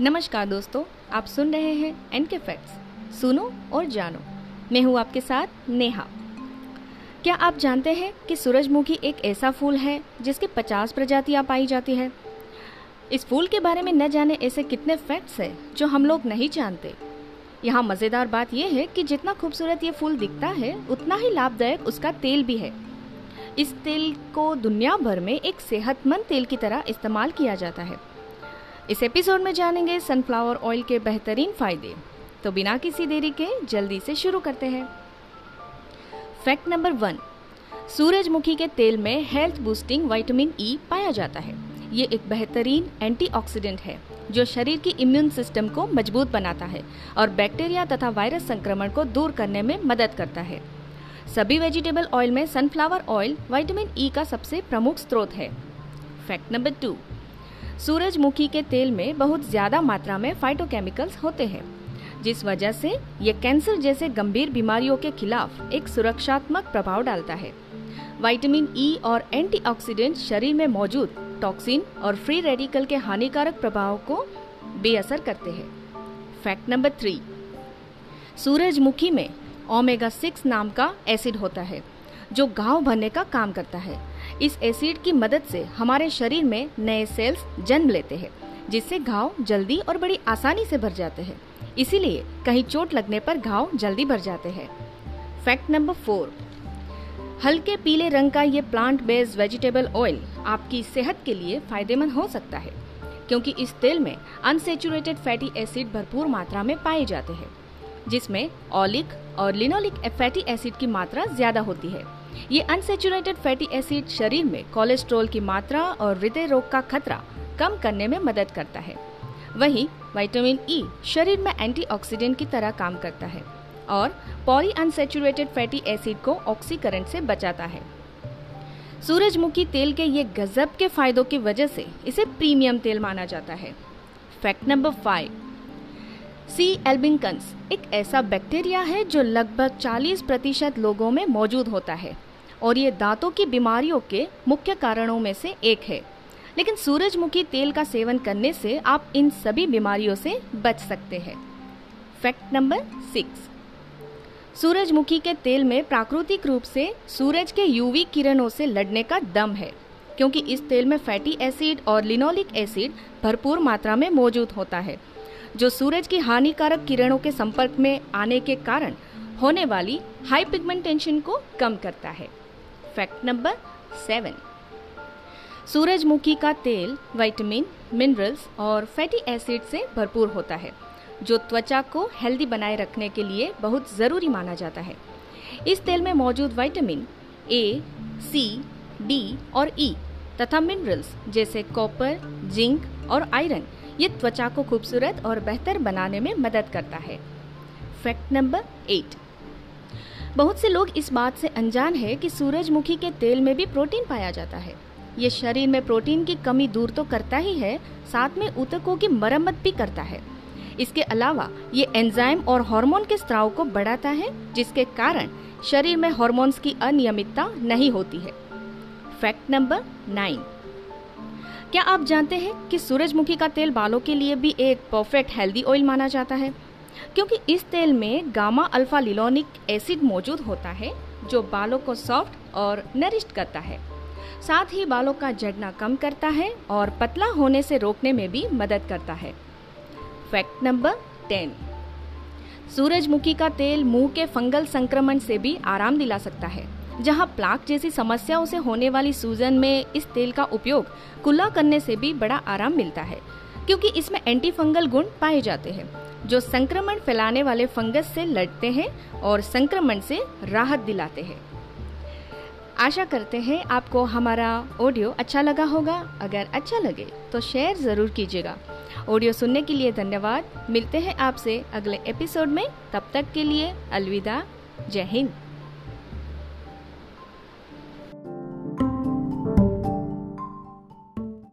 नमस्कार दोस्तों, आप सुन रहे हैं एन के फैक्ट्स सुनो और जानो। मैं हूँ आपके साथ नेहा। क्या आप जानते हैं कि सूरजमुखी एक ऐसा फूल है जिसकी 50 प्रजातियाँ पाई जाती है? इस फूल के बारे में न जाने ऐसे कितने फैक्ट्स हैं जो हम लोग नहीं जानते। यहाँ मज़ेदार बात यह है कि जितना खूबसूरत ये फूल दिखता है, उतना ही लाभदायक उसका तेल भी है। इस तेल को दुनिया भर में एक सेहतमंद तेल की तरह इस्तेमाल किया जाता है। इस एपिसोड में जानेंगे सनफ्लावर ऑयल के बेहतरीन फ़ायदे। तो बिना किसी देरी के जल्दी से शुरू करते हैं। फैक्ट नंबर वन, सूरजमुखी के तेल में health boosting vitamin E e पाया जाता है। ये एक बेहतरीन एंटीऑक्सीडेंट है, जो शरीर की इम्यून सिस्टम को मज़बूत बनाता है और बैक्टीरिया तथा वायरस संक्रमण को दूर करने में मदद करता है। सभी वेजिटेबल ऑयल में sunflower oil vitamin E e का सबसे प्रमुख स्रोत है। फैक्ट नंबर टू सूरजमुखी के तेल में बहुत ज़्यादा मात्रा में फाइटोकेमिकल्स होते हैं, जिस वजह से ये कैंसर जैसे गंभीर बीमारियों के खिलाफ एक सुरक्षात्मक प्रभाव डालता है। विटामिन ई e और एंटीऑक्सीडेंट शरीर में मौजूद टॉक्सिन और फ्री रेडिकल के हानिकारक प्रभाव को बेअसर करते हैं। फैक्ट नंबर थ्री, सूरजमुखी में ओमेगा सिक्स नाम का एसिड होता है, जो घाव भरने का काम करता है। इस एसिड की मदद से हमारे शरीर में नए सेल्स जन्म लेते हैं, जिससे घाव जल्दी और बड़ी आसानी से भर जाते हैं। इसीलिए कहीं चोट लगने पर घाव जल्दी भर जाते हैं। फैक्ट नंबर फोर हल्के पीले रंग का ये प्लांट बेस्ड वेजिटेबल ऑयल आपकी सेहत के लिए फ़ायदेमंद हो सकता है, क्योंकि इस तेल में अनसेचुरेटेड फैटी एसिड भरपूर मात्रा में पाए जाते हैं। जिसमें ऑलिक और लिनोलिक फैटी एसिड की मात्रा ज़्यादा होती है। ये अनसेचुरेटेड फैटी एसिड शरीर में कोलेस्ट्रॉल की मात्रा और हृदय रोग का खतरा कम करने में मदद करता है। वहीं विटामिन ई शरीर में एंटीऑक्सीडेंट की तरह काम करता है और पॉली अनसेचुरेटेड फैटी एसिड को ऑक्सीकरण से बचाता है। सूरजमुखी तेल के ये गजब के फायदों की वजह से इसे प्रीमियम तेल माना जाता है। Fact number five C albicans एक ऐसा बैक्टीरिया है जो लगभग 40 प्रतिशत लोगों में मौजूद होता है, और ये दांतों की बीमारियों के मुख्य कारणों में से एक है। लेकिन सूरजमुखी तेल का सेवन करने से आप इन सभी बीमारियों से बच सकते हैं। Fact number six. सूरजमुखी के तेल में प्राकृतिक रूप से सूरज के यूवी किरणों से लड़ने का दम है, क्योंकि इस तेल में फैटी एसिड और लिनोलिक एसिड भरपूर मात्रा में मौजूद होता है। जो सूरज की हानिकारक किरणों के संपर्क में आने के कारण होने वाली हाई पिगमेंटेशन को कम करता है। फैक्ट नंबर सेवन सूरजमुखी का तेल विटामिन मिनरल्स और फैटी एसिड से भरपूर होता है जो त्वचा को हेल्दी बनाए रखने के लिए बहुत ज़रूरी माना जाता है। इस तेल में मौजूद विटामिन ए सी डी और ई e, तथा मिनरल्स जैसे कॉपर जिंक और आयरन ये त्वचा को खूबसूरत और बेहतर बनाने में मदद करता है। फैक्ट नंबर एट बहुत से लोग इस बात से अनजान है कि सूरजमुखी के तेल में भी प्रोटीन पाया जाता है। ये शरीर में प्रोटीन की कमी दूर तो करता ही है, साथ में ऊतकों की मरम्मत भी करता है। इसके अलावा ये एंजाइम और हार्मोन के स्त्राव को बढ़ाता है, जिसके कारण शरीर में हार्मोन्स की अनियमितता नहीं होती है। फैक्ट नंबर नाइन क्या आप जानते हैं कि सूरजमुखी का तेल बालों के लिए भी एक परफेक्ट हेल्दी ऑयल माना जाता है? क्योंकि इस तेल में गामा अल्फ़ा लिलोनिक एसिड मौजूद होता है, जो बालों को सॉफ्ट और नरिस्ट करता है। साथ ही बालों का जड़ना कम करता है और पतला होने से रोकने में भी मदद करता है। फैक्ट नंबर टेन सूरजमुखी का तेल मुँह के फंगल संक्रमण से भी आराम दिला सकता है। जहाँ प्लाक जैसी समस्याओं से होने वाली सूजन में इस तेल का उपयोग कुल्ला करने से भी बड़ा आराम मिलता है, क्योंकि इसमें एंटी फंगल गुण पाए जाते हैं, जो संक्रमण फैलाने वाले फंगस से लड़ते हैं और संक्रमण से राहत दिलाते हैं। आशा करते हैं आपको हमारा ऑडियो अच्छा लगा होगा। अगर अच्छा लगे तो शेयर ज़रूर कीजिएगा। ऑडियो सुनने के लिए धन्यवाद। मिलते हैं आपसे अगले एपिसोड में। तब तक के लिए अलविदा। जय हिंद।